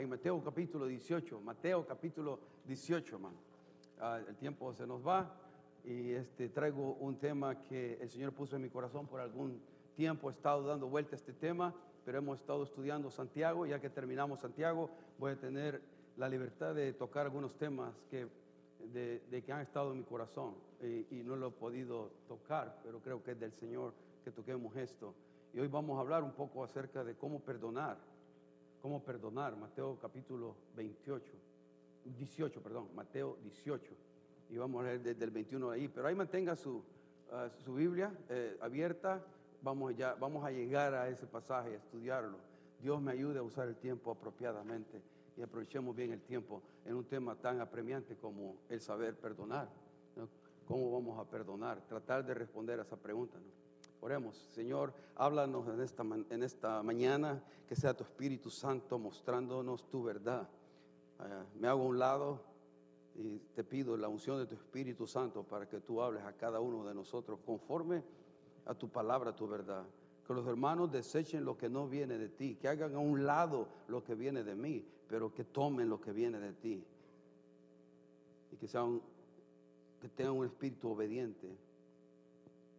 En Mateo capítulo 18. Mateo capítulo 18, hermano. Ah, el tiempo se nos va y este, traigo un tema que el Señor puso en mi corazón por algún tiempo. He estado dando vuelta a este tema, pero hemos estado estudiando Santiago. Ya que terminamos Santiago, voy a tener la libertad de tocar algunos temas que, de, que han estado en mi corazón y, y no lo he podido tocar, pero creo que es del Señor que toquemos esto. Y hoy vamos a hablar un poco acerca de cómo perdonar, cómo perdonar, Mateo capítulo 28, 18, perdón, Mateo 18. Y vamos a leer desde el 21 ahí, pero ahí mantenga su, ah, su Biblia eh, abierta, vamos, ya, vamos a llegar a ese pasaje, a estudiarlo. Dios me ayude a usar el tiempo apropiadamente y aprovechemos bien el tiempo en un tema tan apremiante como el saber perdonar. ¿Cómo vamos a perdonar? Tratar de responder a esa pregunta. Oremos, Señor, háblanos en esta, en esta mañana, que sea tu Espíritu Santo mostrándonos tu verdad. Ah, me hago a un lado y te pido la unción de tu Espíritu Santo para que tú hables a cada uno de nosotros conforme a tu palabra, tu verdad. Que los hermanos desechen lo que no viene de ti, que hagan a un lado lo que viene de mí, pero que tomen lo que viene de ti. Y que, sean, que tengan un espíritu obediente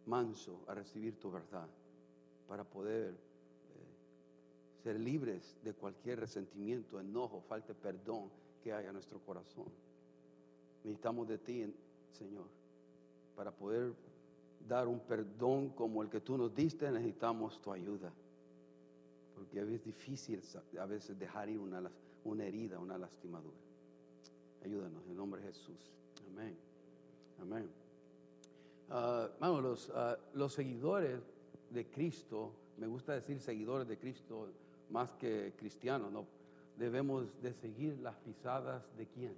manso a recibir tu verdad para poder eh, ser libres de cualquier resentimiento, enojo, falta de perdón que haya en nuestro corazón. Necesitamos de ti, Señor, para poder dar un perdón como el que tú nos diste, necesitamos tu ayuda. Porque es difícil a veces dejar ir una, una herida, una lastimadura. Ayúdanos en nombre de Jesús. Amén. Amén. Los, ah, los seguidores de Cristo, me gusta decir seguidores de Cristo más que cristianos, ¿no? Debemos de seguir las pisadas de quién?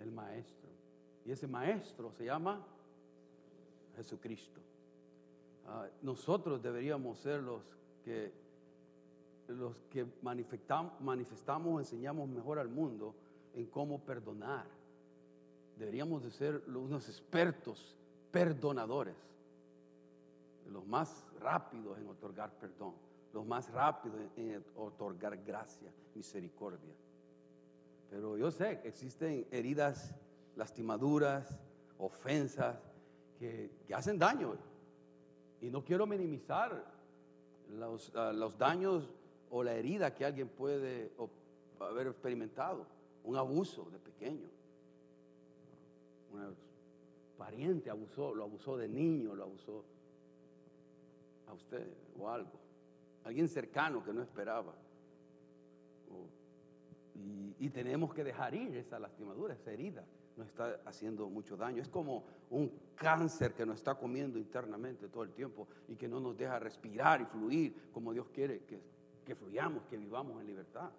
El maestro. Y ese maestro se llama Jesucristo. Ah, nosotros deberíamos ser los que, los que manifestamos, enseñamos mejor al mundo en cómo perdonar deberíamos de ser unos expertos perdonadores, los más rápidos en otorgar perdón, los más rápidos en otorgar gracia, misericordia. Pero yo sé que existen heridas, lastimaduras, ofensas que, hacen daño. Y no quiero minimizar los, ah, los daños o la herida que alguien puede haber experimentado, un abuso de pequeño pariente abusó, lo abusó de niño, lo abusó a usted o algo. Alguien cercano que no esperaba. y, tenemos que dejar ir esa lastimadura, esa herida. Nos está haciendo mucho daño. Es como un cáncer que nos está comiendo internamente todo el tiempo y que no nos deja respirar y fluir como Dios quiere que, que fluyamos, que vivamos en libertad.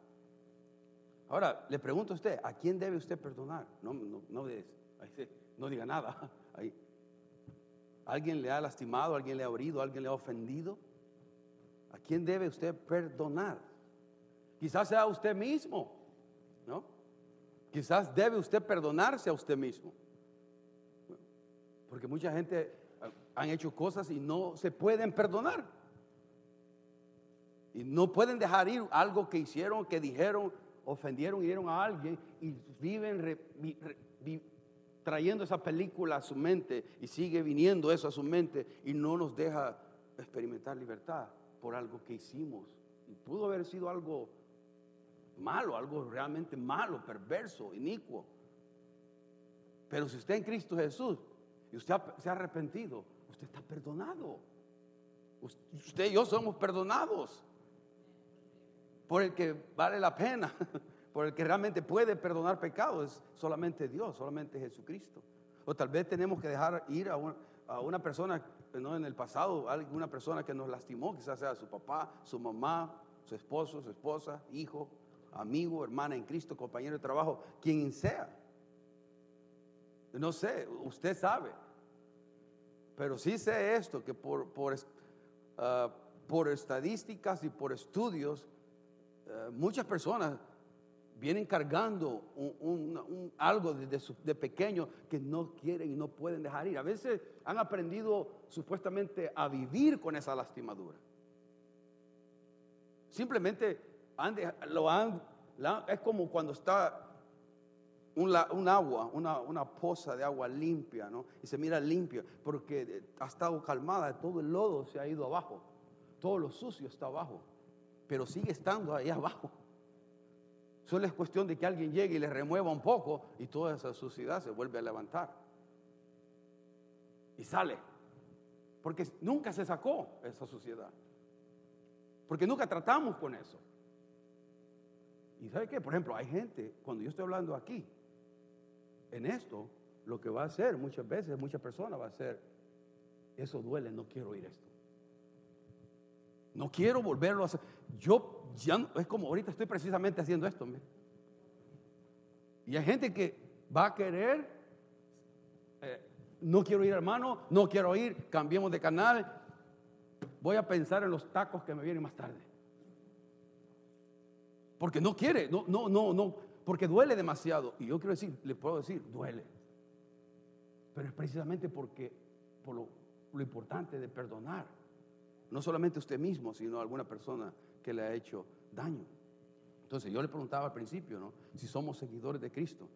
Ahora, le pregunto a usted, ¿a quién debe usted perdonar? No, no, no no diga nada. Ahí. ¿Alguien le ha lastimado, alguien le ha herido, alguien le ha ofendido? ¿A quién debe usted perdonar? Quizás sea usted mismo, ¿no? Quizás debe usted perdonarse a usted mismo. Porque mucha gente ah, han hecho cosas y no se pueden perdonar. Y no pueden dejar ir algo que hicieron, que dijeron, ofendieron, hirieron a alguien y viven trayendo esa película a su mente y sigue viniendo eso a su mente y no nos deja experimentar libertad por algo que hicimos. Y pudo haber sido algo malo, algo realmente malo, perverso, inicuo. Pero si usted en Cristo Jesús y usted se ha arrepentido, usted está perdonado. Usted y yo somos perdonados por el que vale la pena. por el que realmente puede perdonar pecados es solamente Dios, solamente Jesucristo. O tal vez tenemos que dejar ir a una, persona, ¿no? en el pasado, alguna persona que nos lastimó, quizás sea su papá, su mamá, su esposo, su esposa, hijo, amigo, hermana en Cristo, compañero de trabajo, quien sea. No sé, usted sabe. Pero sí sé esto, que por, por, ah, por estadísticas y por estudios, eh, muchas personas vienen cargando un, algo de, de, pequeño que no quieren y no pueden dejar ir. A veces han aprendido supuestamente a vivir con esa lastimadura. Simplemente lo han, es como cuando está un, agua, una, una, poza de agua limpia, ¿no? Y se mira limpia porque ha estado calmada, todo el lodo se ha ido abajo, todo lo sucio está abajo, pero sigue estando ahí abajo. Solo es cuestión de que alguien llegue y le remueva un poco y toda esa suciedad se vuelve a levantar. Y sale. Porque nunca se sacó esa suciedad. Porque nunca tratamos con eso. Y sabe qué, por ejemplo, hay gente, cuando yo estoy hablando aquí, en esto, lo que va a hacer muchas veces, muchas personas va a hacer, eso duele, no quiero oír esto. No quiero volverlo a hacer. Yo ya es como ahorita estoy precisamente haciendo esto. Y hay gente que va a querer, eh, no quiero ir hermano, no quiero ir, cambiemos de canal, voy a pensar en los tacos que me vienen más tarde. Porque no quiere, no, no, no, no, porque duele demasiado. Y yo quiero decir, le puedo decir, duele. Pero es precisamente porque, por lo, lo importante de perdonar. No solamente usted mismo, sino alguna persona que le ha hecho daño. Entonces yo le preguntaba al principio, ¿no? Si somos seguidores de Cristo.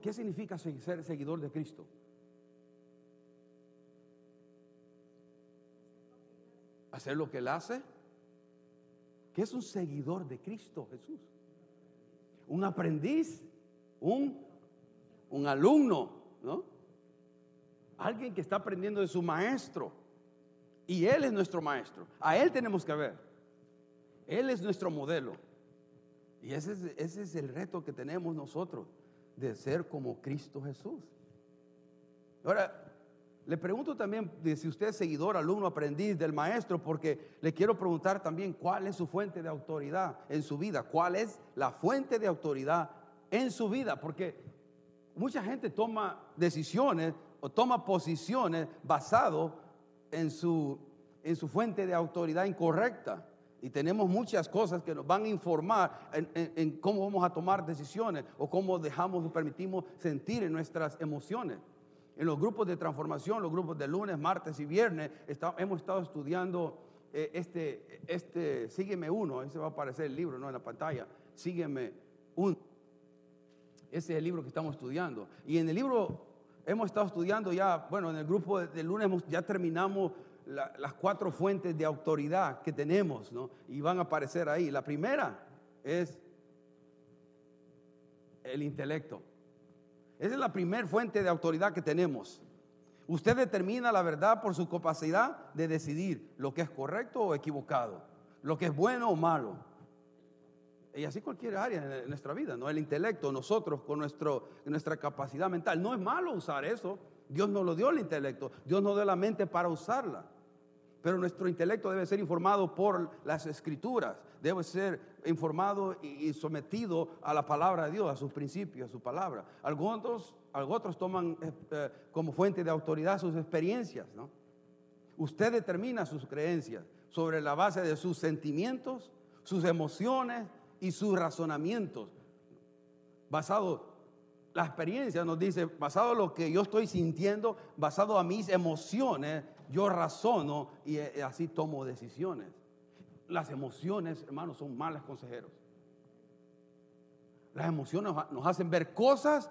¿Qué significa ser seguidor de Cristo? Hacer lo que Él hace. ¿Qué es un seguidor de Cristo Jesús? Un aprendiz, un, un alumno, ¿no? Alguien que está aprendiendo de su maestro. Y Él es nuestro maestro. A Él tenemos que ver. Él es nuestro modelo. Y ese es, el reto que tenemos nosotros, de ser como Cristo Jesús. Ahora, le pregunto también si usted es seguidor, alumno, aprendiz del maestro, porque le quiero preguntar también cuál es su fuente de autoridad en su vida, cuál es la fuente de autoridad en su vida, porque mucha gente toma decisiones o toma posiciones basado en su, en su fuente de autoridad incorrecta. Y tenemos muchas cosas que nos van a informar en, cómo vamos a tomar decisiones o cómo dejamos o permitimos sentir en nuestras emociones. En los grupos de transformación, los grupos de lunes, martes y viernes, hemos estado estudiando eh, este, este, sígueme uno, ese va a aparecer el libro ¿no? en la pantalla, sígueme uno. Ese es el libro que estamos estudiando. Y en el libro hemos estado estudiando ya, bueno, en el grupo de lunes ya terminamos las cuatro fuentes de autoridad que tenemos, ¿no? Y van a aparecer ahí. La primera es el intelecto. Esa es la primera fuente de autoridad que tenemos. Usted determina la verdad por su capacidad de decidir lo que es correcto o equivocado, lo que es bueno o malo. Y así cualquier área de nuestra vida, ¿no? El intelecto, nosotros con nuestro, nuestra capacidad mental. No es malo usar eso. Dios nos lo dio el intelecto. Dios nos dio la mente para usarla. Pero nuestro intelecto debe ser informado por las escrituras, debe ser informado y sometido a la palabra de Dios, a sus principios, a su palabra. Algunos, otros toman eh, eh, como fuente de autoridad sus experiencias. ¿no? Usted determina sus creencias sobre la base de sus sentimientos, sus emociones y sus razonamientos. Basado, la experiencia nos dice, basado en lo que yo estoy sintiendo, basado a mis emociones, yo razono y eh, así tomo decisiones. Las emociones, hermanos, son malas consejeros. Las emociones nos hacen ver cosas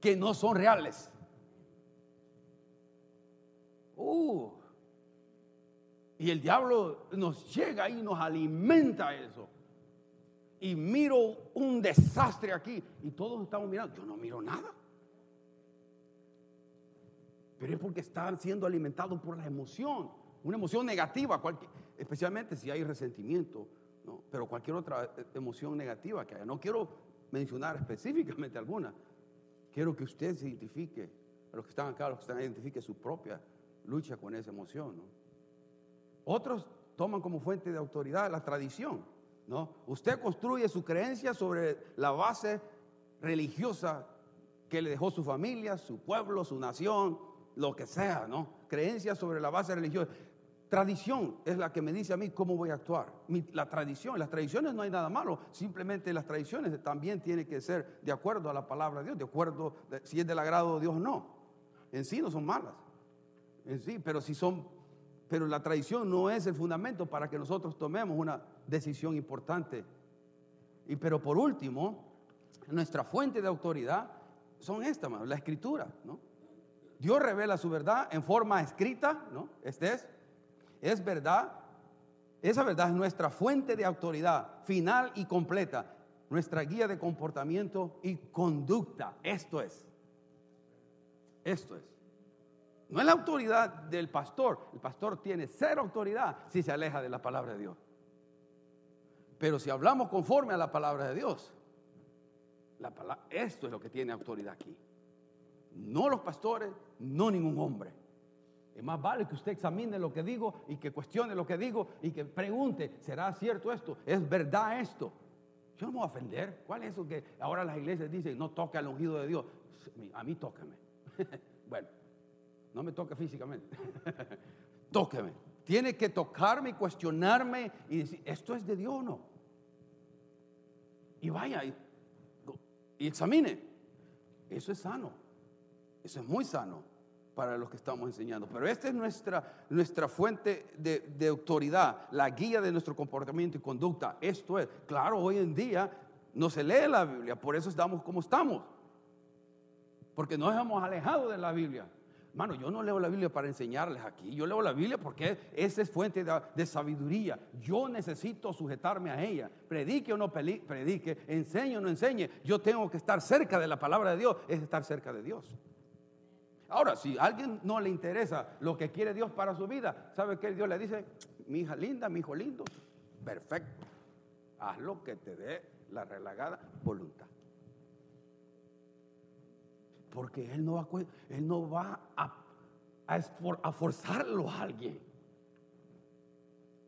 que no son reales. Uh, y el diablo nos llega y nos alimenta eso. Y miro un desastre aquí y todos estamos mirando. Yo no miro nada pero es porque están siendo alimentados por la emoción, una emoción negativa, especialmente si hay resentimiento, ¿no? pero cualquier otra eh, emoción negativa que haya. No quiero mencionar específicamente alguna, quiero que usted se identifique, a los que están acá, los que están identifique su propia lucha con esa emoción. ¿no? Otros toman como fuente de autoridad la tradición. ¿no? Usted construye su creencia sobre la base religiosa que le dejó su familia, su pueblo, su nación, lo que sea, ¿no? Creencias sobre la base religiosa. Tradición es la que me dice a mí cómo voy a actuar. la tradición, las tradiciones no hay nada malo, simplemente las tradiciones también tienen que ser de acuerdo a la palabra de Dios, de acuerdo si es del agrado de Dios o no. En sí no son malas, en sí, pero si son pero la tradición no es el fundamento para que nosotros tomemos una decisión importante. Y pero por último, nuestra fuente de autoridad son estas, la escritura, ¿no? Dios revela su verdad en forma escrita, ¿no? Este es, es verdad. Esa verdad es nuestra fuente de autoridad final y completa, nuestra guía de comportamiento y conducta. Esto es. Esto es. No es la autoridad del pastor. El pastor tiene cero autoridad si se aleja de la palabra de Dios. Pero si hablamos conforme a la palabra de Dios, la esto es lo que tiene autoridad aquí. No los pastores, no ningún hombre. Es más vale que usted examine lo que digo y que cuestione lo que digo y que pregunte, ¿será cierto esto? ¿Es verdad esto? Yo no me voy a ofender. ¿Cuál es eso que ahora las iglesias dicen, no toque al ungido de Dios? A mí tóqueme. bueno, no me toque físicamente. Tóqueme. Tiene que tocarme y cuestionarme y decir, ¿esto es de Dios o no? Y vaya y, examine. Eso es sano. Eso es muy sano para los que estamos enseñando. Pero esta es nuestra, nuestra fuente de, de, autoridad, la guía de nuestro comportamiento y conducta. Esto es, claro, hoy en día no se lee la Biblia, por eso estamos como estamos. Porque nos hemos alejado de la Biblia. Hermano, yo no leo la Biblia para enseñarles aquí. Yo leo la Biblia porque esa es fuente de, sabiduría. Yo necesito sujetarme a ella. Predique o no predique, enseñe o no enseñe. Yo tengo que estar cerca de la palabra de Dios. Es estar cerca de Dios. Ahora, si a alguien no le interesa lo que quiere Dios para su vida, ¿sabe qué? Dios le dice? Mi hija linda, mi hijo lindo. Perfecto. Haz lo que te dé la relagada voluntad. Porque Él no va, a, a, forzarlo a alguien.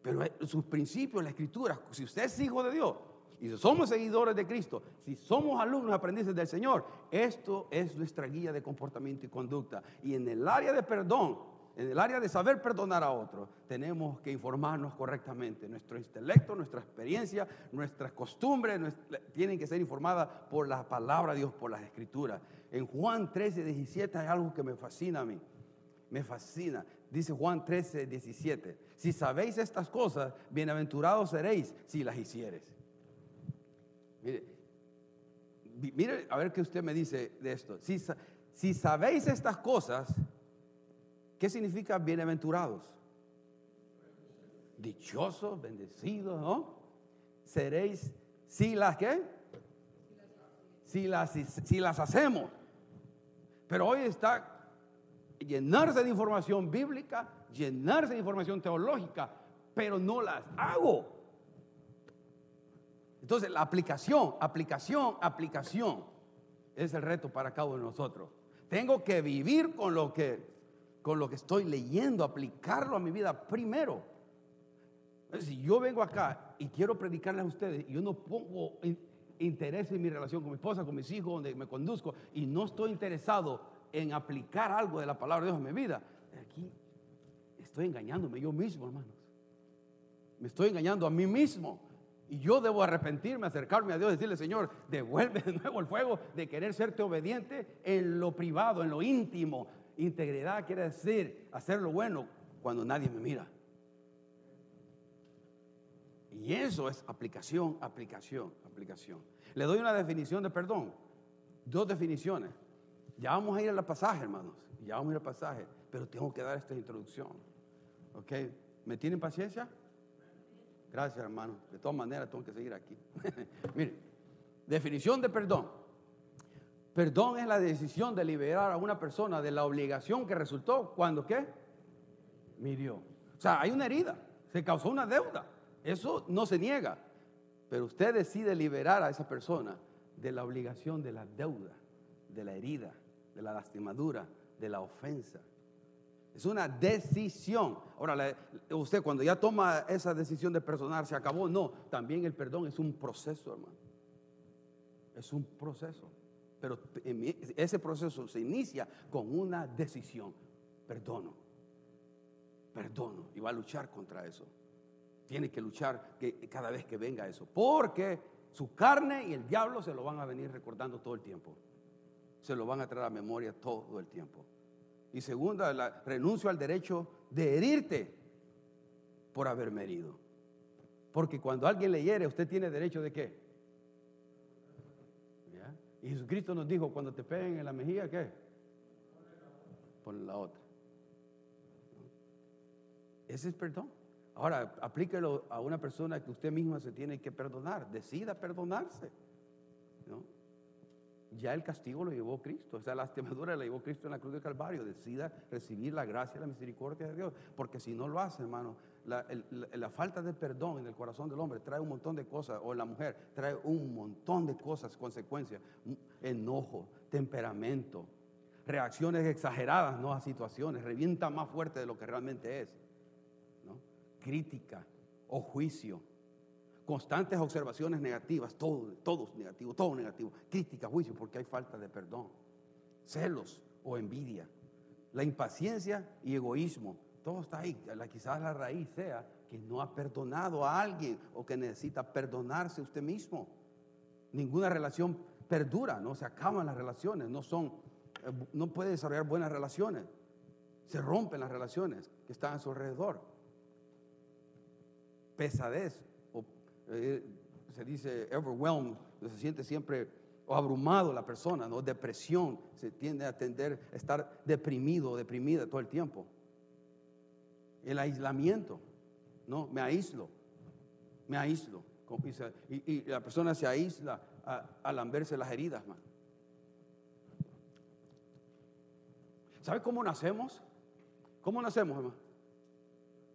Pero sus principios, la escritura, si usted es hijo de Dios y si somos seguidores de Cristo, si somos alumnos, aprendices del Señor, esto es nuestra guía de comportamiento y conducta. Y en el área de perdón, en el área de saber perdonar a otros, tenemos que informarnos correctamente. Nuestro intelecto, nuestra experiencia, nuestras costumbres tienen que ser informadas por la palabra de Dios, por las escrituras. En Juan 13, 17 hay algo que me fascina a mí. Me fascina. Dice Juan 13, 17. Si sabéis estas cosas, bienaventurados seréis si las hicieres. Mire, mire a ver qué usted me dice de esto. Si, si sabéis estas cosas, ¿Qué significa bienaventurados? Dichosos, bendecidos, ¿no? Seréis, si las qué? Si las, si las hacemos. Pero hoy está llenarse de información bíblica, llenarse de información teológica, pero no las hago. Entonces, la aplicación, aplicación, aplicación es el reto para cada uno de nosotros. Tengo que vivir con lo que con lo que estoy leyendo, aplicarlo a mi vida primero. Si yo vengo acá y quiero predicarles a ustedes y yo no pongo interés en mi relación con mi esposa, con mis hijos, donde me conduzco, y no estoy interesado en aplicar algo de la palabra de Dios en mi vida, aquí estoy engañándome yo mismo, hermanos. Me estoy engañando a mí mismo. Y yo debo arrepentirme, acercarme a Dios, decirle, Señor, devuelve de nuevo el fuego de querer serte obediente en lo privado, en lo íntimo, Integridad quiere decir hacer lo bueno cuando nadie me mira. Y eso es aplicación, aplicación, aplicación. Le doy una definición de perdón. Dos definiciones. Ya vamos a ir al pasaje, hermanos. Ya vamos a ir al pasaje. Pero tengo que dar esta introducción. ¿Ok? ¿Me tienen paciencia? Gracias, hermano. De todas maneras, tengo que seguir aquí. Mire, definición de perdón. Perdón es la decisión de liberar a una persona de la obligación que resultó cuando qué? Mirió. O sea, hay una herida, se causó una deuda. Eso no se niega. Pero usted decide liberar a esa persona de la obligación de la deuda, de la herida, de la lastimadura, de la ofensa. Es una decisión. Ahora, usted cuando ya toma esa decisión de perdonar, se acabó. No, también el perdón es un proceso, hermano. Es un proceso. Pero ese proceso se inicia con una decisión. Perdono. Perdono. Y va a luchar contra eso. Tiene que luchar cada vez que venga eso. Porque su carne y el diablo se lo van a venir recordando todo el tiempo. Se lo van a traer a memoria todo el tiempo. Y segunda, renuncio al derecho de herirte por haberme herido. Porque cuando alguien le hiere, usted tiene derecho de qué? ¿Ya? Y Jesucristo nos dijo, cuando te peguen en la mejilla, ¿qué? Por la otra. Ese es perdón. Ahora, aplíquelo a una persona que usted misma se tiene que perdonar. Decida perdonarse. ¿no? Ya el castigo lo llevó Cristo. La lastimadura la llevó Cristo en la cruz del Calvario. Decida recibir la gracia y la misericordia de Dios. Porque si no lo hace, hermano, la, la, falta de perdón en el corazón del hombre trae un montón de cosas, o la mujer trae un montón de cosas, consecuencias. Enojo, temperamento, reacciones exageradas ¿no? a situaciones. Revienta más fuerte de lo que realmente es crítica o juicio, constantes observaciones negativas, todo, todos negativos, todo negativo, crítica, juicio, porque hay falta de perdón, celos o envidia, la impaciencia y egoísmo, todo está ahí. Quizás la raíz sea que no ha perdonado a alguien o que necesita perdonarse usted mismo. Ninguna relación perdura, no se acaban las relaciones, no son, eh, no puede desarrollar buenas relaciones, se rompen las relaciones que están a su alrededor pesadez, eh, se dice overwhelmed, se siente siempre o abrumado la persona, ¿no? Depresión, se tiende a tender a estar deprimido o deprimida todo el tiempo. El aislamiento, ¿no? Me aíslo, me aíslo. Y, la persona se aísla al lamberse las heridas. ¿Sabe cómo nacemos? ¿Cómo nacemos, hermano?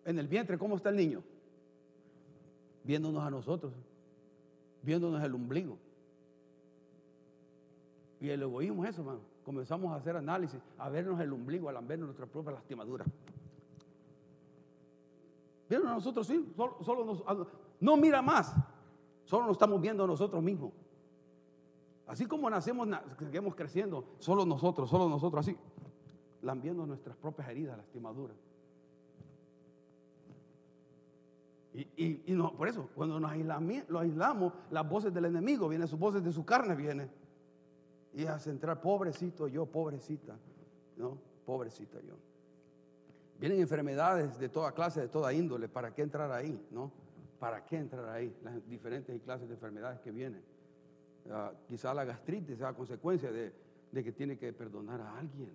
En el vientre, ¿cómo está el niño? Viéndonos a nosotros, viéndonos el ombligo. Y el egoísmo es eso, hermano. Comenzamos a hacer análisis, a vernos el ombligo, a vernos nuestra propia lastimadura. Vieron a nosotros, sí, solo, nos, no mira más, solo nos estamos viendo a nosotros mismos. Así como nacemos, seguimos creciendo, solo nosotros, solo nosotros, así, lambiendo nuestras propias heridas, lastimaduras. Y, no, por eso, cuando nos aislamos, lo aislamos, las voces del enemigo vienen, sus voces de su carne vienen. Y a centrar, pobrecito yo, pobrecita, ¿no? Pobrecita yo. Vienen enfermedades de toda clase, de toda índole. ¿Para qué entrar ahí, no? ¿Para qué entrar ahí? Las diferentes clases de enfermedades que vienen. Uh, quizás la gastritis sea consecuencia de, de que tiene que perdonar a alguien.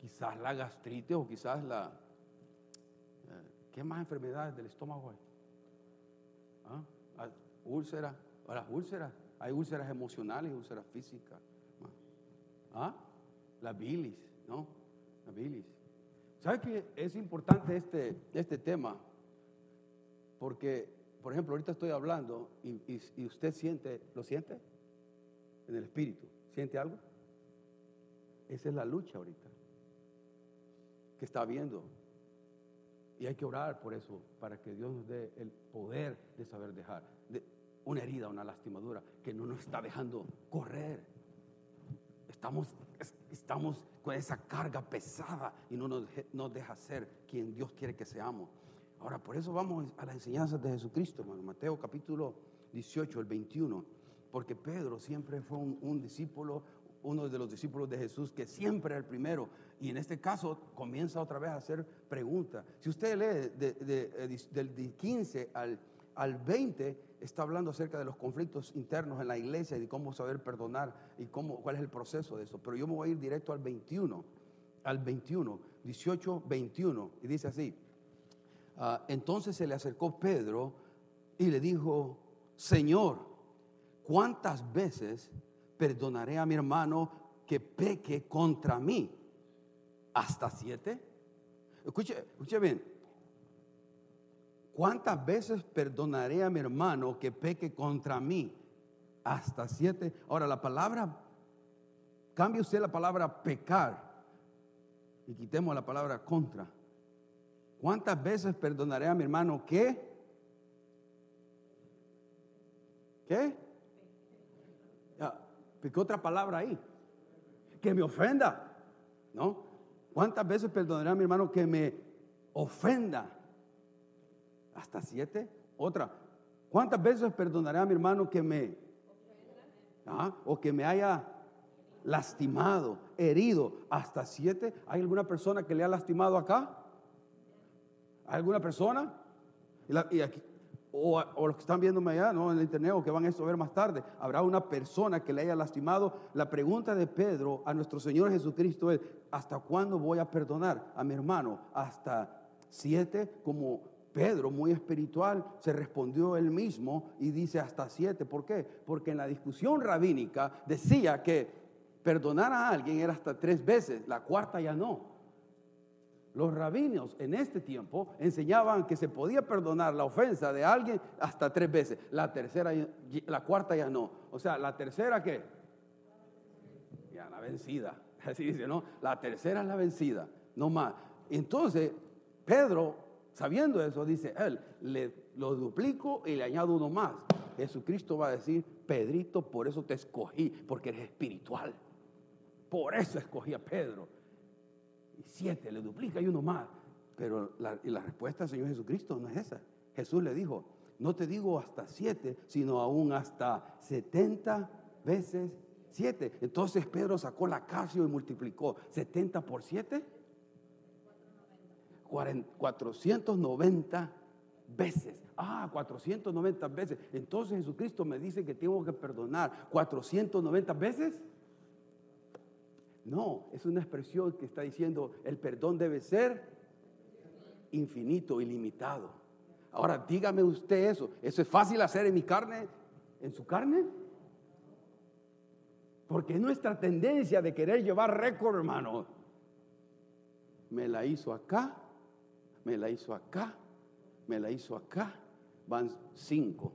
Quizás la gastritis o quizás la, ¿Qué más enfermedades del estómago hay? ¿Ah? Úlceras. Ahora, úlceras. Hay úlceras emocionales úlceras físicas. ¿Ah? La bilis, ¿no? La bilis. ¿Sabe que es importante este, este tema? Porque, por ejemplo, ahorita estoy hablando y, y usted siente, ¿lo siente? En el espíritu. ¿Siente algo? Esa es la lucha ahorita que está viendo y hay que orar por eso, para que Dios nos dé el poder de saber dejar. De una herida, una lastimadura que no nos está dejando correr. Estamos, estamos con esa carga pesada y no nos, nos deja ser quien Dios quiere que seamos. Ahora, por eso vamos a las enseñanzas de Jesucristo. Mateo capítulo 18, el 21. Porque Pedro siempre fue un discípulo, uno de los discípulos de Jesús que siempre era el primero. Y en este caso comienza otra vez a hacer preguntas. Si usted lee eh, del 15 al, al 20, está hablando acerca de los conflictos internos en la iglesia y de cómo saber perdonar y cómo, cuál es el proceso de eso. Pero yo me voy a ir directo al 21, al 21, 18, 21. Y dice así, ah, entonces se le acercó Pedro y le dijo, Señor, ¿cuántas veces perdonaré a mi hermano que peque contra mí? ¿Hasta siete? Escuche, escuche bien. ¿Cuántas veces perdonaré a mi hermano que peque contra mí? Hasta siete. Ahora, la palabra, cambie usted la palabra pecar y quitemos la palabra contra. ¿Cuántas veces perdonaré a mi hermano que? ¿Qué? Ya, otra palabra ahí. Que me ofenda. ¿No? ¿Cuántas veces perdonaré a mi hermano que me ofenda? ¿Hasta siete? Otra. ¿Cuántas veces perdonaré a mi hermano que me... ¿Ah? O que me haya lastimado, herido? ¿Hasta siete? ¿Hay alguna persona que le ha lastimado acá? ¿Alguna persona? Y aquí, o, los que están viéndome allá, ¿no? en el internet o que van a esto ver más tarde, habrá una persona que le haya lastimado. La pregunta de Pedro a nuestro Señor Jesucristo es, ¿hasta cuándo voy a perdonar a mi hermano? ¿Hasta siete? Como Pedro, muy espiritual, se respondió él mismo y dice hasta siete. ¿Por qué? Porque en la discusión rabínica decía que perdonar a alguien era hasta tres veces, la cuarta ya no. Los rabinos en este tiempo enseñaban que se podía perdonar la ofensa de alguien hasta tres veces. La tercera, la cuarta ya no. O sea, la tercera qué? Ya la vencida. Así dice, ¿no? La tercera es la vencida, no más. Entonces, Pedro, sabiendo eso, dice, él, le, lo duplico y le añado uno más. Jesucristo va a decir, Pedrito, por eso te escogí, porque eres espiritual. Por eso escogí a Pedro y siete, le duplica y uno más. Pero la, y la respuesta del Señor Jesucristo no es esa. Jesús le dijo, no te digo hasta siete, sino aún hasta setenta veces siete. Entonces Pedro sacó la casio y multiplicó 70 por 7, 490 veces. Ah, 490 veces. Entonces Jesucristo me dice que tengo que perdonar 490 veces. No, es una expresión que está diciendo el perdón debe ser infinito, ilimitado. Ahora dígame usted eso. ¿Eso es fácil hacer en mi carne, en su carne? Porque es nuestra tendencia de querer llevar récord, hermano. Me la hizo acá, me la hizo acá, me la hizo acá. Van cinco.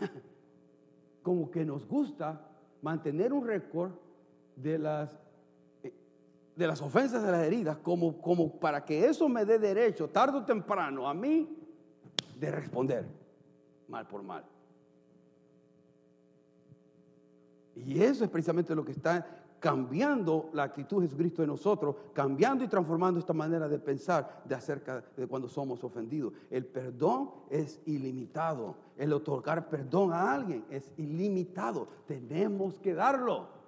Como que nos gusta mantener un récord de las de las ofensas, de las heridas, como, como para que eso me dé derecho, tarde o temprano, a mí, de responder mal por mal. Y eso es precisamente lo que está cambiando la actitud de Jesucristo en nosotros, cambiando y transformando esta manera de pensar de acerca de cuando somos ofendidos. El perdón es ilimitado. El otorgar perdón a alguien es ilimitado. Tenemos que darlo.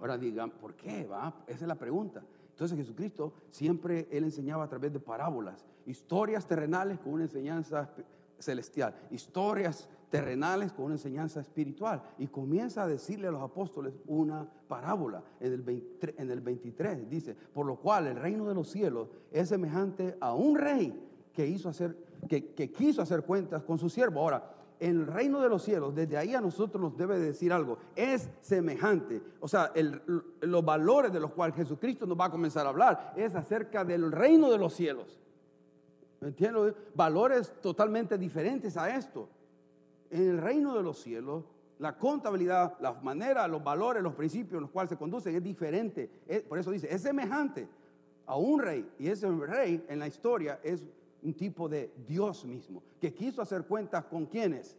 Ahora digan, ¿por qué? Va? Esa es la pregunta. Entonces Jesucristo siempre él enseñaba a través de parábolas, historias terrenales con una enseñanza celestial, historias terrenales con una enseñanza espiritual. Y comienza a decirle a los apóstoles una parábola en el, 23, en el 23. Dice, por lo cual el reino de los cielos es semejante a un rey que, hizo hacer, que, quiso hacer cuentas con su siervo. Ahora, el reino de los cielos, desde ahí a nosotros nos debe decir algo, es semejante. O sea, los valores de los cuales Jesucristo nos va a comenzar a hablar es acerca del reino de los cielos. ¿Me entiendes? Valores totalmente diferentes a esto. En el reino de los cielos, la contabilidad, la manera, los valores, los principios en los cuales se conducen es diferente. Por eso dice, es semejante a un rey. Y ese rey en la historia es un tipo de Dios mismo, que quiso hacer cuentas con quienes.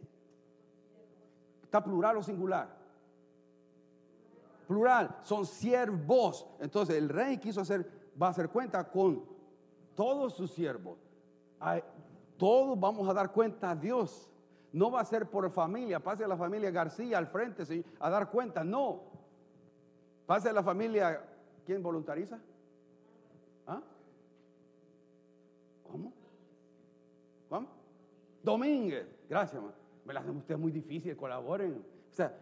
¿Está plural o singular? Plural, son siervos. Entonces el rey quiso hacer, va a hacer cuenta con todos sus siervos. Todos vamos a dar cuenta a Dios. No va a ser por familia, pase a la familia García al frente a dar cuenta, no. Pase a la familia, ¿quién voluntariza? ¿Ah? ¿Cómo? ¿Cómo? Domínguez, gracias, me la hacen ustedes muy difícil, colaboren. O sea,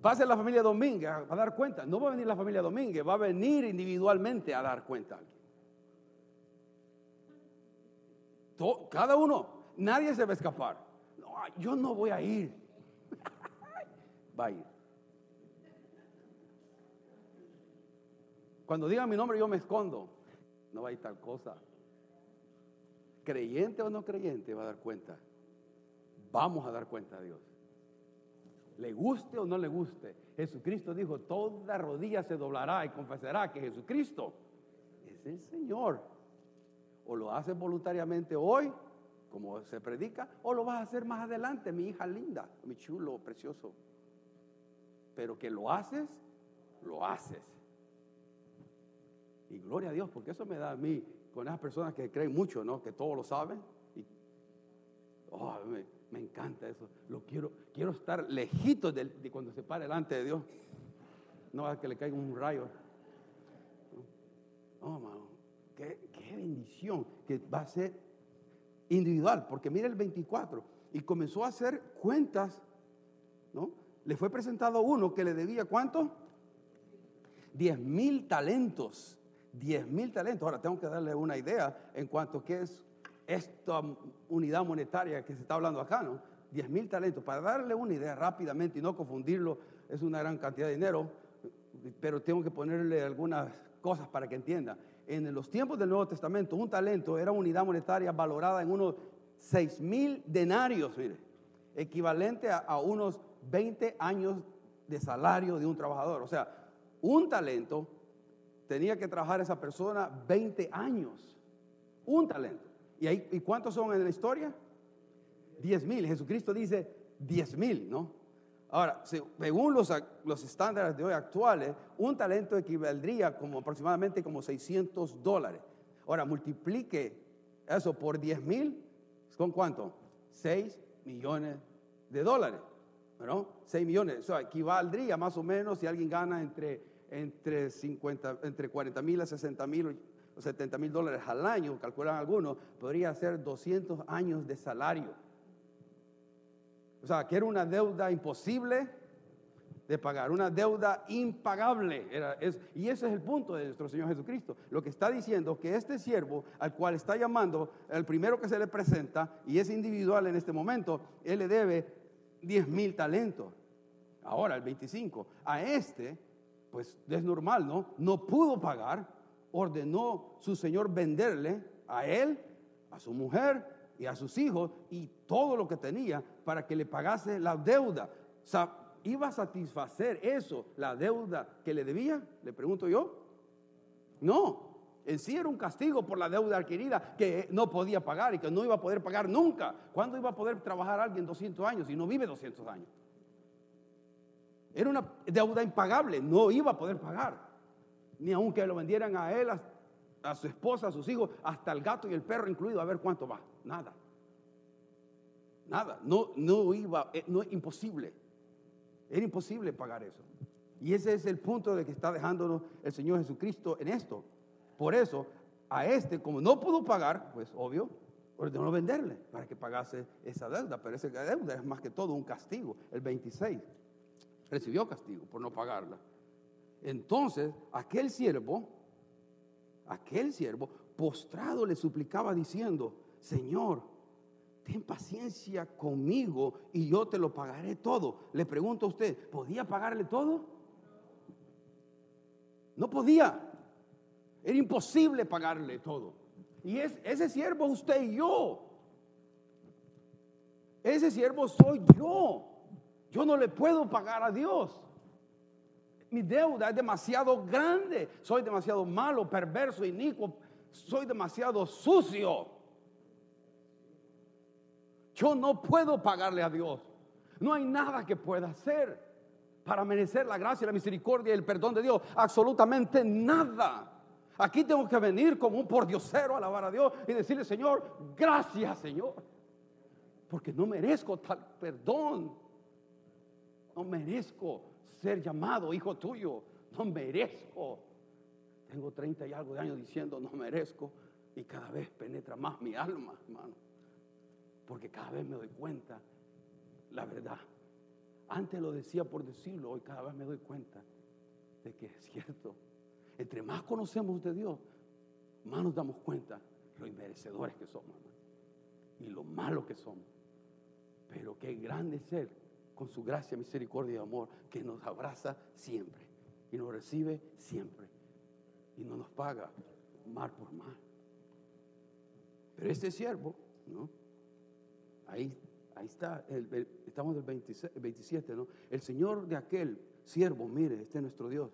pase a la familia Domínguez a, a dar cuenta. No va a venir la familia Domínguez, va a venir individualmente a dar cuenta a alguien. To- cada uno, nadie se va a escapar. No, yo no voy a ir. va a ir. Cuando digan mi nombre, yo me escondo. No va a ir tal cosa. Creyente o no creyente va a dar cuenta. Vamos a dar cuenta a Dios. Le guste o no le guste. Jesucristo dijo, toda rodilla se doblará y confesará que Jesucristo es el Señor. O lo haces voluntariamente hoy, como se predica, o lo vas a hacer más adelante, mi hija linda, mi chulo, precioso. Pero que lo haces, lo haces. Y gloria a Dios, porque eso me da a mí, con esas personas que creen mucho, ¿no? Que todo lo saben. Y, oh, me, encanta eso. Lo quiero, quiero estar lejito de, cuando se pare delante de Dios. No a que le caiga un rayo. Oh, mano. qué, qué bendición que va a ser individual, porque mira el 24, y comenzó a hacer cuentas, ¿no? Le fue presentado uno que le debía cuánto? 10 mil talentos, 10 mil talentos. Ahora tengo que darle una idea en cuanto a qué es esta unidad monetaria que se está hablando acá, ¿no? 10 mil talentos. Para darle una idea rápidamente y no confundirlo, es una gran cantidad de dinero, pero tengo que ponerle algunas cosas para que entienda. En los tiempos del Nuevo Testamento, un talento era una unidad monetaria valorada en unos 6 mil denarios, mire, equivalente a, a unos 20 años de salario de un trabajador. O sea, un talento tenía que trabajar esa persona 20 años. Un talento. ¿Y, ahí, ¿y cuántos son en la historia? 10 mil. Jesucristo dice 10 mil, ¿no? Ahora, según los, los, estándares de hoy actuales, un talento equivaldría como aproximadamente como 600 dólares. Ahora, multiplique eso por 10 mil, ¿con cuánto? 6 millones de dólares. ¿no? 6 millones. Eso equivaldría más o menos si alguien gana entre, entre, 50, entre 40 mil a 60 mil o 70 mil dólares al año, calculan algunos, podría ser 200 años de salario. O sea, que era una deuda imposible de pagar, una deuda impagable. Era, es, y ese es el punto de nuestro Señor Jesucristo. Lo que está diciendo que este siervo al cual está llamando, el primero que se le presenta, y es individual en este momento, él le debe 10 mil talentos. Ahora, el 25. A este, pues es normal, ¿no? No pudo pagar, ordenó su señor venderle a él, a su mujer y a sus hijos y todo lo que tenía para que le pagase la deuda. ¿iba a satisfacer eso, la deuda que le debía? Le pregunto yo. No, en sí era un castigo por la deuda adquirida que no podía pagar y que no iba a poder pagar nunca. ¿Cuándo iba a poder trabajar alguien 200 años y no vive 200 años? Era una deuda impagable, no iba a poder pagar. Ni aunque lo vendieran a él, a, su esposa, a sus hijos, hasta el gato y el perro incluido, a ver cuánto va. Nada. Nada. No, no iba, eh, no es imposible. Era imposible pagar eso. Y ese es el punto de que está dejándonos el Señor Jesucristo en esto. Por eso, a este, como no pudo pagar, pues obvio, ordenó venderle para que pagase esa deuda. Pero esa deuda es más que todo un castigo. El 26 recibió castigo por no pagarla. Entonces, aquel siervo, aquel siervo, postrado le suplicaba diciendo, Señor, ten paciencia conmigo y yo te lo pagaré todo. Le pregunto a usted, ¿podía pagarle todo? No podía. Era imposible pagarle todo. Y es, ese siervo usted y yo. Ese siervo soy yo. Yo no le puedo pagar a Dios. Mi deuda es demasiado grande. Soy demasiado malo, perverso, inicuo. Soy demasiado sucio. Yo no puedo pagarle a Dios. No hay nada que pueda hacer para merecer la gracia, la misericordia y el perdón de Dios. Absolutamente nada. Aquí tengo que venir como un pordiosero a alabar a Dios y decirle, Señor, gracias, Señor. Porque no merezco tal perdón. No merezco ser llamado hijo tuyo. No merezco. Tengo 30 y algo de años diciendo, no merezco. Y cada vez penetra más mi alma, hermano. Porque cada vez me doy cuenta la verdad. Antes lo decía por decirlo, hoy cada vez me doy cuenta de que es cierto. Entre más conocemos de Dios, más nos damos cuenta lo inmerecedores que somos y lo malo que somos. Pero qué grande Él con su gracia, misericordia y amor que nos abraza siempre y nos recibe siempre y no nos paga mal por mal. Pero este siervo, ¿no? Ahí, ahí está, estamos del 27, ¿no? El Señor de aquel siervo, mire, este es nuestro Dios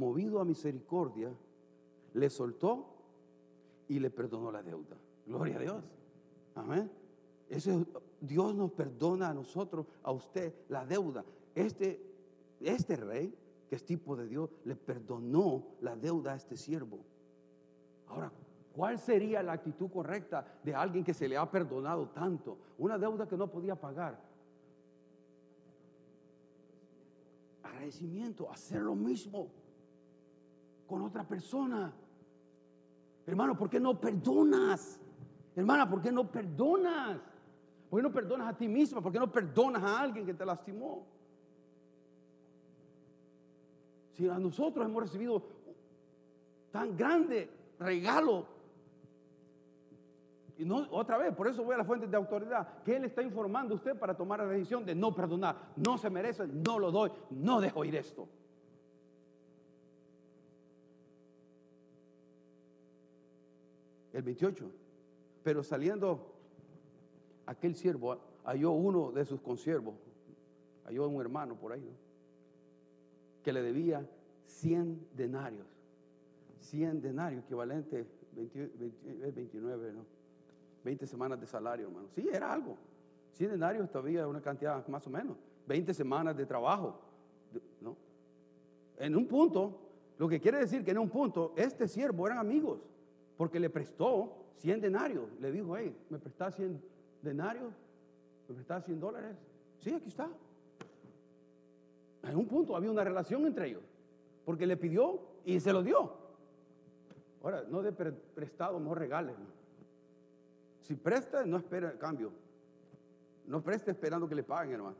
movido a misericordia, le soltó y le perdonó la deuda. Gloria a Dios. Amén. Ese, Dios nos perdona a nosotros, a usted, la deuda. Este, este rey, que es tipo de Dios, le perdonó la deuda a este siervo. Ahora, ¿cuál sería la actitud correcta de alguien que se le ha perdonado tanto? Una deuda que no podía pagar. Agradecimiento, hacer lo mismo con otra persona. Hermano, ¿por qué no perdonas? Hermana, ¿por qué no perdonas? ¿Por qué no perdonas a ti misma? ¿Por qué no perdonas a alguien que te lastimó? Si a nosotros hemos recibido tan grande regalo. Y no, otra vez, por eso voy a la fuente de autoridad, que Él está informando a usted para tomar la decisión de no perdonar. No se merece, no lo doy, no dejo ir esto. El 28. Pero saliendo aquel siervo, halló uno de sus consiervos, halló un hermano por ahí, que le debía 100 denarios. 100 denarios, equivalente 29, ¿no? 20 semanas de salario, hermano. Sí, era algo. 100 denarios todavía una cantidad más o menos. 20 semanas de trabajo, ¿no? En un punto, lo que quiere decir que en un punto, este siervo eran amigos, porque le prestó 100 denarios. Le dijo, hey, ¿me prestás 100 denarios? ¿Me prestás 100 dólares? Sí, aquí está. En un punto había una relación entre ellos, porque le pidió y se lo dio. Ahora, no de prestado, no regales. Si presta, no espera cambio. No preste esperando que le paguen, hermano.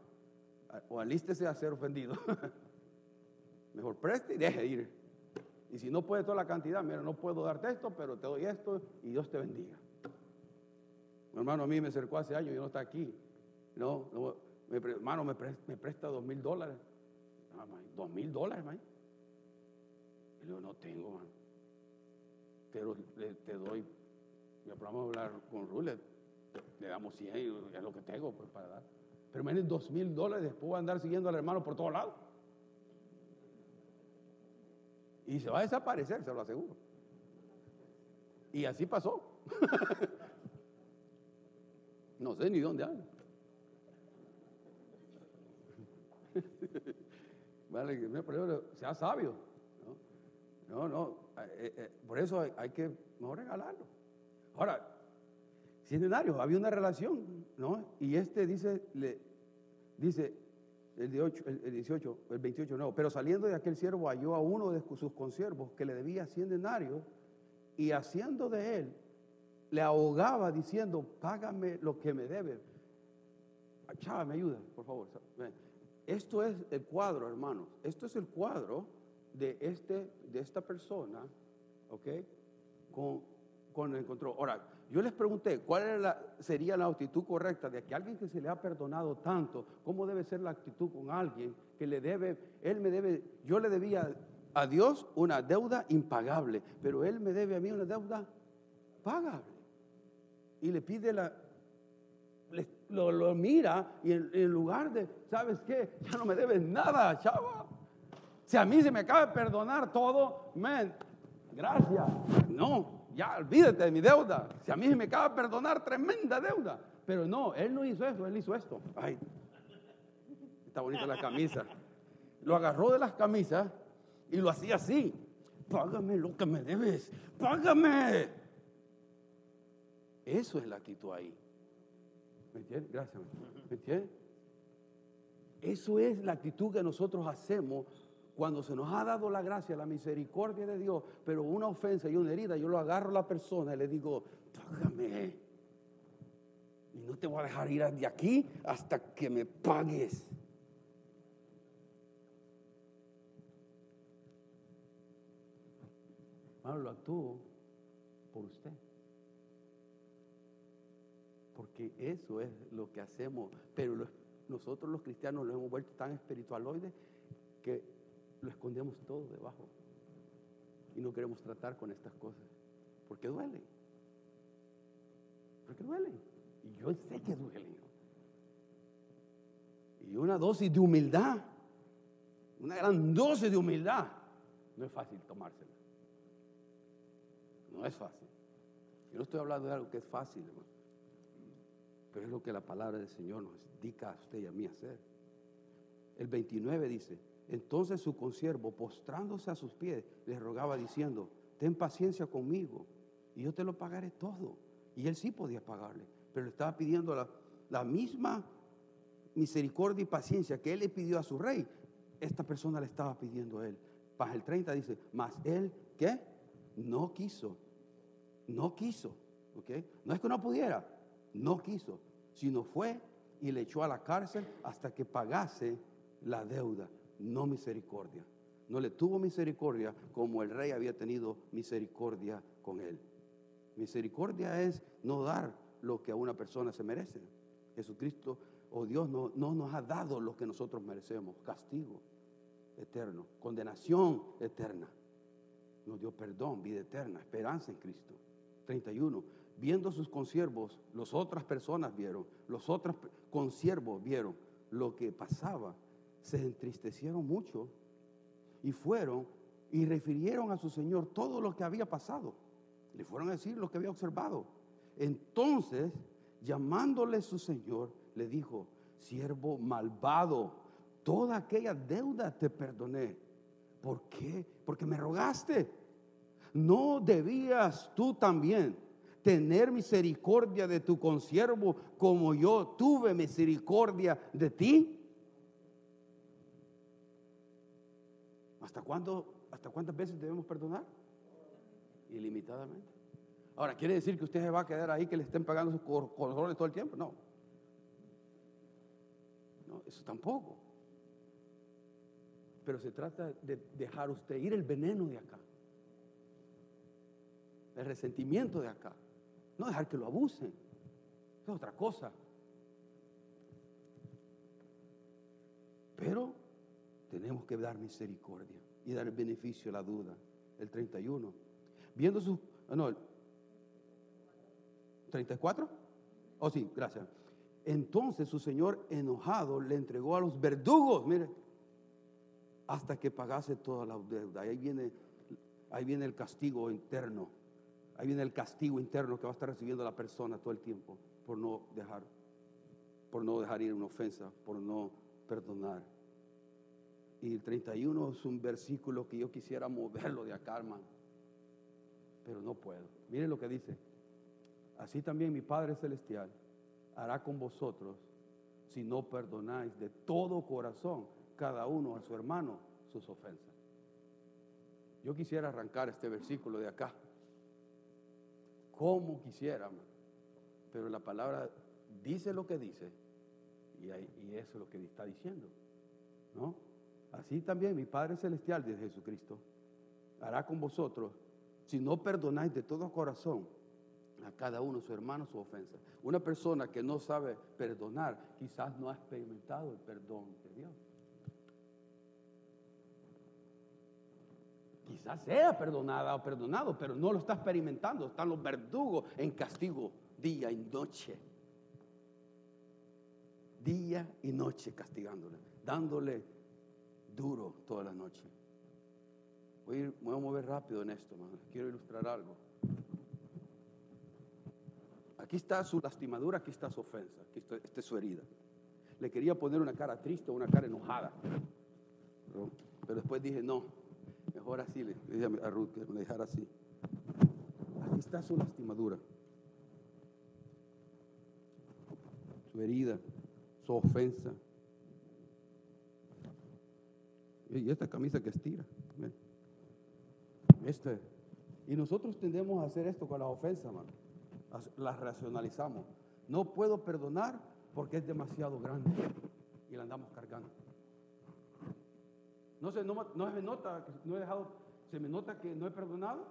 O alístese a ser ofendido. Mejor preste y deje de ir. Y si no puede toda la cantidad, mira, no puedo darte esto, pero te doy esto y Dios te bendiga. Mi hermano a mí me acercó hace años y no está aquí. No, hermano, me, presta, dos mil dólares. dos mil dólares, hermano. Y yo no tengo, hermano pero te doy, ya podemos hablar con Rule, le damos 100 y es lo que tengo pues, para dar. Pero menos dos mil dólares, después voy a andar siguiendo al hermano por todos lados. Y se va a desaparecer, se lo aseguro. Y así pasó. no sé ni dónde anda. vale, sea sabio. No, no, eh, eh, por eso hay, que no regalarlo. Ahora, centenario, había una relación, ¿no? Y este dice, le, dice el, 18, el, 18, el 28, no, pero saliendo de aquel siervo halló a uno de sus consiervos que le debía 100 denarios y haciendo de él, le ahogaba diciendo, págame lo que me debe. Chava, me ayuda, por favor. Esto es el cuadro, hermanos. Esto es el cuadro de, este, de esta persona, ¿ok? Con, con el control. Ahora, yo les pregunté, ¿cuál sería la actitud correcta de que alguien que se le ha perdonado tanto, cómo debe ser la actitud con alguien que le debe, él me debe, yo le debía a Dios una deuda impagable, pero él me debe a mí una deuda pagable. Y le pide la, lo, mira y en, lugar de, ¿sabes qué? Ya no me debes nada, chava. Si a mí se me acaba de perdonar todo, man, gracias. No, ya olvídate de mi deuda. Si a mí se me acaba de perdonar tremenda deuda. Pero no, él no hizo eso, él hizo esto. Ay, está bonita la camisa. Lo agarró de las camisas y lo hacía así. Págame lo que me debes. Págame. Eso es la actitud ahí. ¿Me entiendes? Gracias. ¿Me entiendes? Eso es la actitud que nosotros hacemos cuando se nos ha dado la gracia, la misericordia de Dios, pero una ofensa y una herida, yo lo agarro a la persona y le digo, págame. Y no te voy a dejar ir de aquí hasta que me pagues. Hermano, lo actúo por usted. Eso es lo que hacemos. Pero nosotros los cristianos lo hemos vuelto tan espiritualoides que lo escondemos todo debajo. Y no queremos tratar con estas cosas. Porque duele. Porque duele. Y yo sé que duele. Y una dosis de humildad, una gran dosis de humildad, no es fácil tomársela. No es fácil. Yo no estoy hablando de algo que es fácil, hermano. Pero es lo que la palabra del Señor nos indica a usted y a mí hacer. El 29 dice, entonces su consiervo, postrándose a sus pies, le rogaba diciendo, ten paciencia conmigo y yo te lo pagaré todo. Y él sí podía pagarle, pero le estaba pidiendo la, misma misericordia y paciencia que él le pidió a su rey. Esta persona le estaba pidiendo a él. Para el 30 dice, mas él, ¿qué? No quiso. no quiso, ¿ok? No es que no pudiera, no quiso, sino fue y le echó a la cárcel hasta que pagase la deuda, no misericordia. No le tuvo misericordia como el rey había tenido misericordia con él. Misericordia es no dar lo que a una persona se merece. Jesucristo o Dios no, no nos ha dado lo que nosotros merecemos, castigo eterno, condenación eterna. Nos dio perdón, vida eterna, esperanza en Cristo. 31. Viendo sus consiervos, las otras personas vieron, los otros consiervos vieron lo que pasaba, se entristecieron mucho y fueron y refirieron a su Señor todo lo que había pasado. Le fueron a decir lo que había observado. Entonces, llamándole su Señor, le dijo, siervo malvado, toda aquella deuda te perdoné. ¿Por qué? Porque me rogaste. ¿No debías tú también tener misericordia de tu consiervo como yo tuve misericordia de ti? ¿Hasta cuándo, hasta cuántas veces debemos perdonar? Ilimitadamente. Ahora, ¿quiere decir que usted se va a quedar ahí que le estén pagando sus corazones todo el tiempo? No. No, eso tampoco. Pero se trata de dejar usted ir el veneno de acá. El resentimiento de acá. No dejar que lo abusen. Es otra cosa. Pero tenemos que dar misericordia y dar el beneficio a la duda. El 31. Viendo su... Ah, no, el 34. Oh, sí, gracias. Entonces su señor enojado le entregó a los verdugos, mire, hasta que pagase toda la deuda. Ahí viene, ahí viene el castigo interno. Ahí viene el castigo interno que va a estar recibiendo la persona todo el tiempo por no dejar, por no dejar ir una ofensa, por no perdonar. Y el 31 es un versículo que yo quisiera moverlo de acá, hermano. Pero no puedo. Miren lo que dice. Así también mi Padre Celestial hará con vosotros si no perdonáis de todo corazón cada uno a su hermano sus ofensas. Yo quisiera arrancar este versículo de acá. Como quisiera, pero la palabra dice lo que dice y, y eso es lo que está diciendo. ¿No? Así también mi Padre Celestial, de Jesucristo, hará con vosotros si no perdonáis de todo corazón a cada uno, su hermano, su ofensa. Una persona que no sabe perdonar, quizás no ha experimentado el perdón de Dios. Quizás sea perdonada o perdonado, pero no lo está experimentando. Están los verdugos en castigo día y noche. Día y noche castigándole, dándole duro toda la noche. Voy a, voy a mover rápido en esto, quiero ilustrar algo. Aquí está su lastimadura, aquí está su ofensa, aquí está, su herida. Le quería poner una cara triste una cara enojada. Pero, después dije, no, mejor así, le dije a Ruth que me dejara así. Aquí está su lastimadura, su herida, su ofensa. Y esta camisa que estira. Este. Y nosotros tendemos a hacer esto con la ofensa, mano las racionalizamos. No puedo perdonar porque es demasiado grande y la andamos cargando. No se, no, no me nota, no he dejado, se me nota que no he perdonado.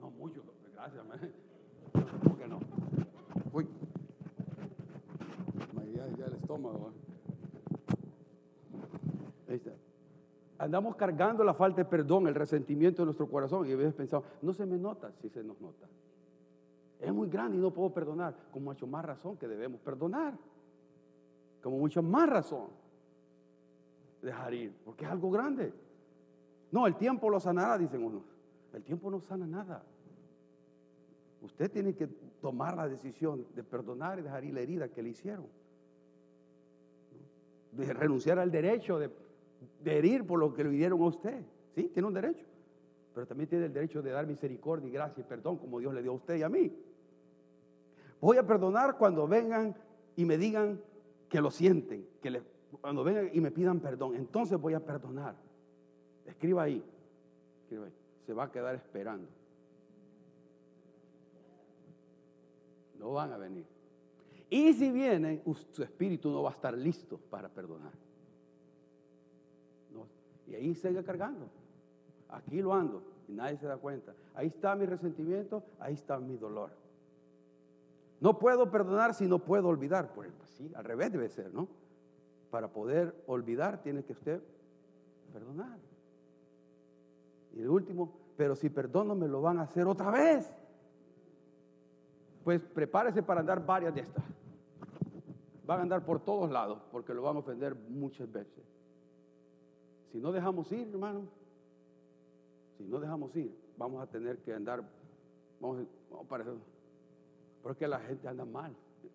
No mucho, gracias, ¿Por qué no? Uy, ya, ya el estómago. Ahí está andamos cargando la falta de perdón, el resentimiento en nuestro corazón y a veces pensamos, no se me nota, si se nos nota. Es muy grande y no puedo perdonar, con mucho más razón que debemos perdonar. Como mucho más razón dejar ir, porque es algo grande. No, el tiempo lo sanará, dicen unos. El tiempo no sana nada. Usted tiene que tomar la decisión de perdonar y dejar ir la herida que le hicieron. De renunciar al derecho de de herir por lo que le dieron a usted. Sí, tiene un derecho. Pero también tiene el derecho de dar misericordia y gracia y perdón como Dios le dio a usted y a mí. Voy a perdonar cuando vengan y me digan que lo sienten, que cuando vengan y me pidan perdón, entonces voy a perdonar. Escriba ahí. Escriba ahí. se va a quedar esperando. No van a venir. Y si vienen, su espíritu no va a estar listo para perdonar. Y ahí sigue cargando. Aquí lo ando y nadie se da cuenta. Ahí está mi resentimiento, ahí está mi dolor. No puedo perdonar si no puedo olvidar. Pues, sí, al revés debe ser, ¿no? Para poder olvidar tiene que usted perdonar. Y el último, pero si perdono me lo van a hacer otra vez. Pues prepárese para andar varias de estas. Van a andar por todos lados porque lo van a ofender muchas veces. Si no dejamos ir, hermano, si no dejamos ir, vamos a tener que andar, vamos, vamos para eso. Porque la gente anda mal,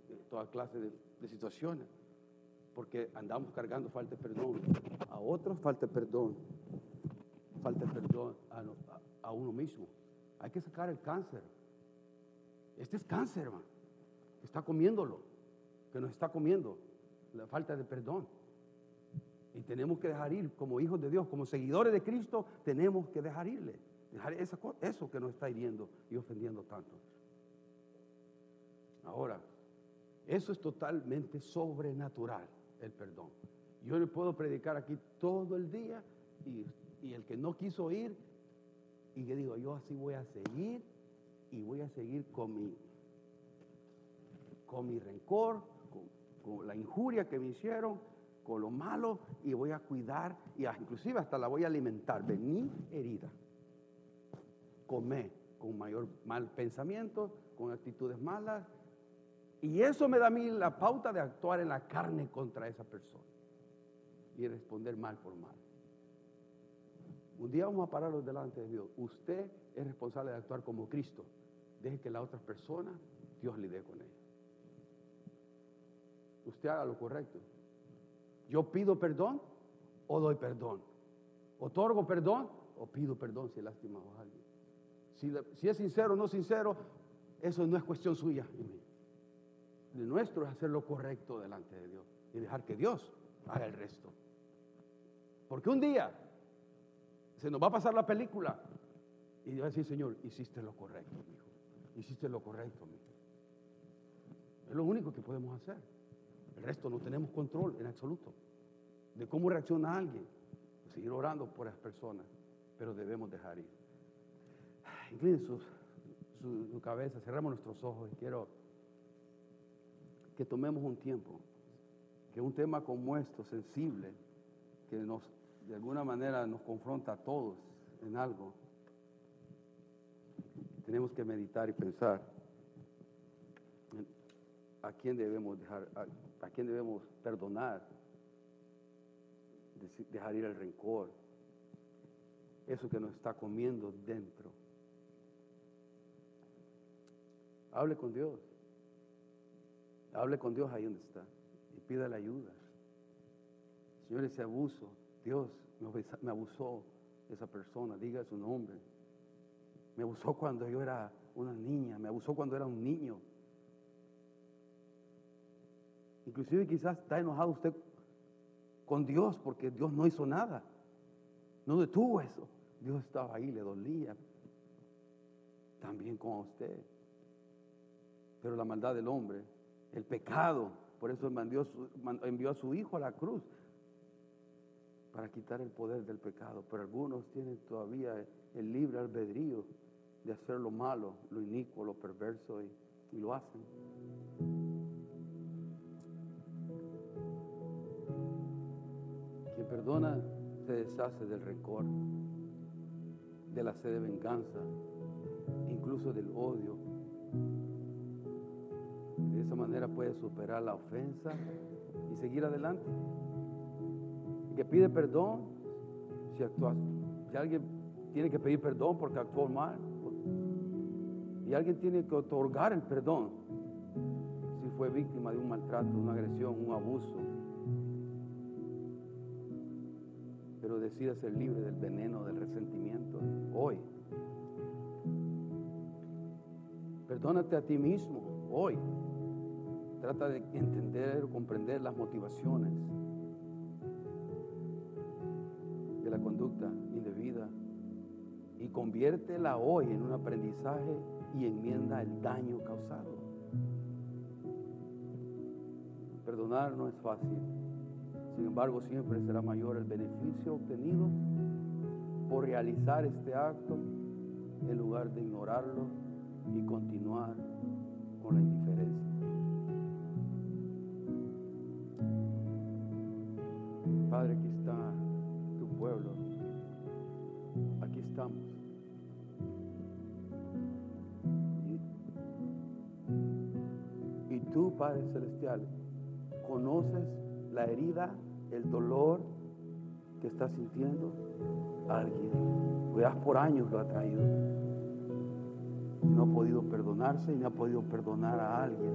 en toda clase de, situaciones porque andamos cargando falta de perdón. A otros falta de perdón. Falta de perdón a, uno mismo. Hay que sacar el cáncer. Este es cáncer, hermano. está comiéndolo. Que nos está comiendo. La falta de perdón. Y tenemos que dejar ir, como hijos de Dios, como seguidores de Cristo, tenemos que dejar irle. Dejar eso que nos está hiriendo y ofendiendo tanto. Ahora, eso es totalmente sobrenatural el perdón. Yo le puedo predicar aquí todo el día y, el que no quiso ir, y que digo, yo así voy a seguir y voy a seguir con mi, con mi rencor, con, la injuria que me hicieron, con lo malo, y voy a cuidar, y inclusive hasta la voy a alimentar. Vení herida, comé con mayor mal pensamiento, con actitudes malas, y eso me da a mí la pauta de actuar en la carne contra esa persona y responder mal por mal. Un día vamos a pararlos delante de Dios. Usted es responsable de actuar como Cristo. Deje que la otra persona, Dios dé con ella. Usted haga lo correcto. Yo pido perdón o doy perdón. Otorgo perdón o pido perdón si he lastimado a alguien. Si, es sincero o no sincero, eso no es cuestión suya de nuestro es hacer lo correcto delante de Dios y dejar que Dios haga el resto. Porque un día se nos va a pasar la película y va a decir, Señor, hiciste lo correcto, hijo. Hiciste lo correcto. Es lo único que podemos hacer. El resto no tenemos control en absoluto de cómo reacciona alguien. Seguir orando por las personas, pero debemos dejar ir. Inclinen su, su cabeza, cerramos nuestros ojos y quiero que tomemos un tiempo, que un tema como esto, sensible, que nos, de alguna manera nos confronta a todos en algo, tenemos que meditar y pensar a quién debemos dejar, a, quién debemos perdonar, dejar ir el rencor, eso que nos está comiendo dentro. Hable con Dios. Hable con Dios ahí donde está y pida la ayuda. Señor, ese abuso, Dios me abusó esa persona, diga su nombre. Me abusó cuando yo era una niña, me abusó cuando era un niño. Inclusive quizás está enojado usted con Dios porque Dios no hizo nada. No detuvo eso. Dios estaba ahí, le dolía. También con usted. Pero la maldad del hombre el pecado. Por eso envió, a su Hijo a la cruz para quitar el poder del pecado. Pero algunos tienen todavía el libre albedrío de hacer lo malo, lo inicuo, lo perverso y, lo hacen. Quien perdona se deshace del rencor, de la sed de venganza, incluso del odio esa manera puede superar la ofensa y seguir adelante. Y que pide perdón si actúa, si alguien tiene que pedir perdón porque actuó mal. Y alguien tiene que otorgar el perdón si fue víctima de un maltrato, una agresión, un abuso. Pero decida ser libre del veneno, del resentimiento hoy. Perdónate a ti mismo hoy. Trata de entender o comprender las motivaciones de la conducta indebida y conviértela hoy en un aprendizaje y enmienda el daño causado. Perdonar no es fácil, sin embargo siempre será mayor el beneficio obtenido por realizar este acto en lugar de ignorarlo y continuar con la indiferencia. Padre, aquí está tu pueblo. Aquí estamos. Y, tú, Padre Celestial, conoces la herida, el dolor que está sintiendo alguien. Cuidas por años lo ha traído. No ha podido perdonarse y no ha podido perdonar a alguien.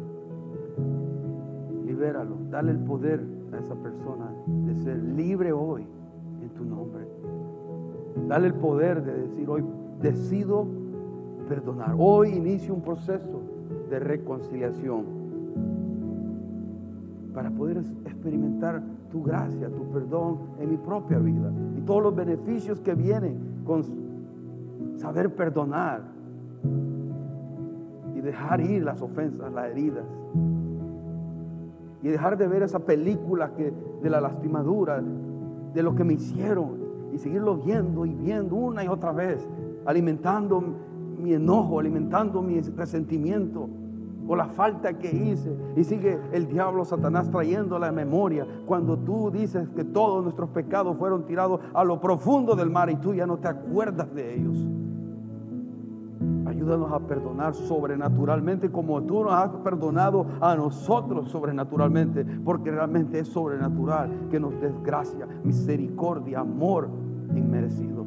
Libéralo, dale el poder a esa persona de ser libre hoy en tu nombre. Dale el poder de decir hoy, decido perdonar. Hoy inicio un proceso de reconciliación para poder experimentar tu gracia, tu perdón en mi propia vida y todos los beneficios que vienen con saber perdonar y dejar ir las ofensas, las heridas y dejar de ver esa película que, de la lastimadura, de lo que me hicieron, y seguirlo viendo y viendo una y otra vez, alimentando mi enojo, alimentando mi resentimiento o la falta que hice. Y sigue el diablo Satanás trayendo la memoria cuando tú dices que todos nuestros pecados fueron tirados a lo profundo del mar y tú ya no te acuerdas de ellos. Ayúdanos a perdonar sobrenaturalmente como tú nos has perdonado a nosotros sobrenaturalmente, porque realmente es sobrenatural que nos des gracia, misericordia, amor inmerecido.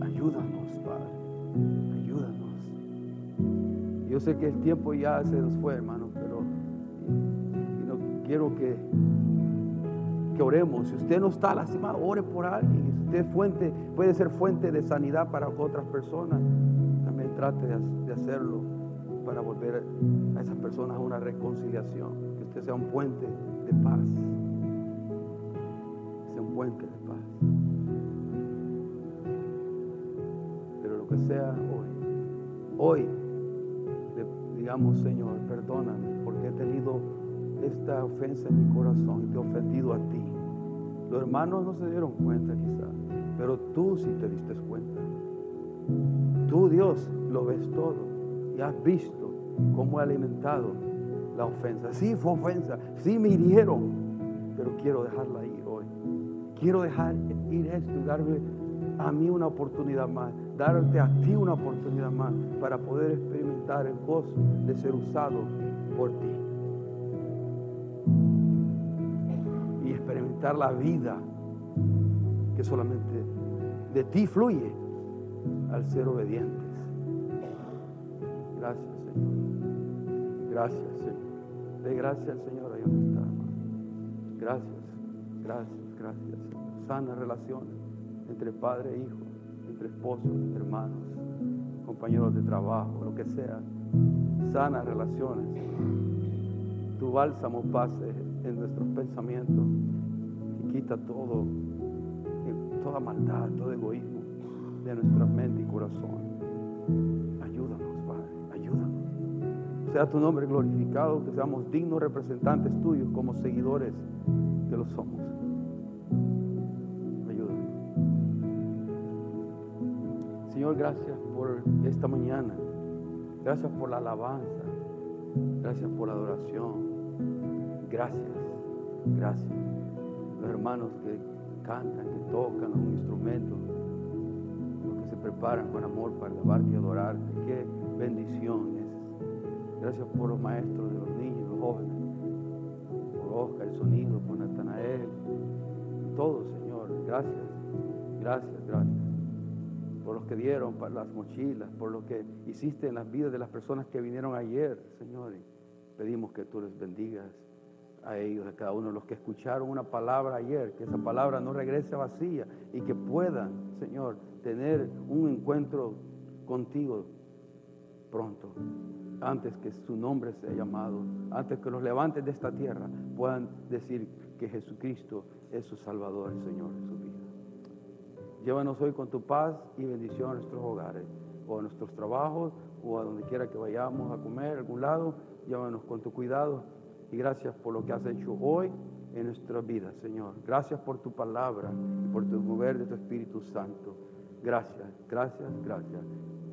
Ayúdanos, Padre, ayúdanos. Yo sé que el tiempo ya se nos fue, hermano, pero no quiero que oremos. Si usted no está lastimado, ore por alguien. Si usted fuente, puede ser fuente de sanidad para otras personas, también trate de hacerlo para volver a esas personas a una reconciliación. Que usted sea un puente de paz. Sea un puente de paz. Pero lo que sea hoy, hoy, digamos, Señor, perdóname porque he tenido esta ofensa en mi corazón y te he ofendido a ti. Los hermanos no se dieron cuenta quizás, pero tú sí te diste cuenta. Tú Dios lo ves todo y has visto cómo he alimentado la ofensa. Sí fue ofensa, sí me hirieron, pero quiero dejarla ir hoy. Quiero dejar ir esto y darme a mí una oportunidad más, darte a ti una oportunidad más para poder experimentar el gozo de ser usado por ti. La vida que solamente de ti fluye al ser obedientes. Gracias, Señor. Gracias, Señor. De gracias Señor ahí donde está, Gracias, gracias, gracias. Sanas relaciones entre padre e hijo, entre esposos, hermanos, compañeros de trabajo, lo que sea. Sanas relaciones. Tu bálsamo pase en nuestros pensamientos quita todo, toda maldad, todo egoísmo de nuestra mente y corazón. Ayúdanos, Padre, ayúdanos. Sea tu nombre glorificado, que seamos dignos representantes tuyos como seguidores que lo somos. Ayúdanos. Señor, gracias por esta mañana. Gracias por la alabanza. Gracias por la adoración. Gracias, gracias hermanos que cantan, que tocan un instrumento, los que se preparan con amor para alabarte y adorarte. Qué bendición es. Gracias por los maestros de los niños, los jóvenes, por Oscar, el sonido, por Natanael, todo, Señor. Gracias, gracias, gracias. Por los que dieron para las mochilas, por lo que hiciste en las vidas de las personas que vinieron ayer, Señor. pedimos que tú les bendigas a ellos, a cada uno de los que escucharon una palabra ayer, que esa palabra no regrese vacía y que puedan, Señor, tener un encuentro contigo pronto, antes que su nombre sea llamado, antes que los levantes de esta tierra puedan decir que Jesucristo es su Salvador, Señor, en su vida. Llévanos hoy con tu paz y bendición a nuestros hogares, o a nuestros trabajos, o a donde quiera que vayamos a comer, a algún lado. Llévanos con tu cuidado y gracias por lo que has hecho hoy en nuestra vida, Señor. Gracias por tu palabra y por tu mover de tu Espíritu Santo. Gracias, gracias, gracias.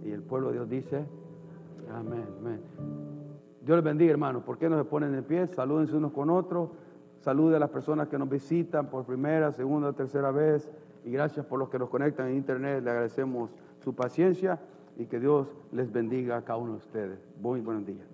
Y el pueblo de Dios dice, amén, amén. Dios les bendiga, hermanos. ¿Por qué no se ponen de pie? Salúdense unos con otros. Salude a las personas que nos visitan por primera, segunda, tercera vez. Y gracias por los que nos conectan en internet. Le agradecemos su paciencia y que Dios les bendiga a cada uno de ustedes. Muy buenos días.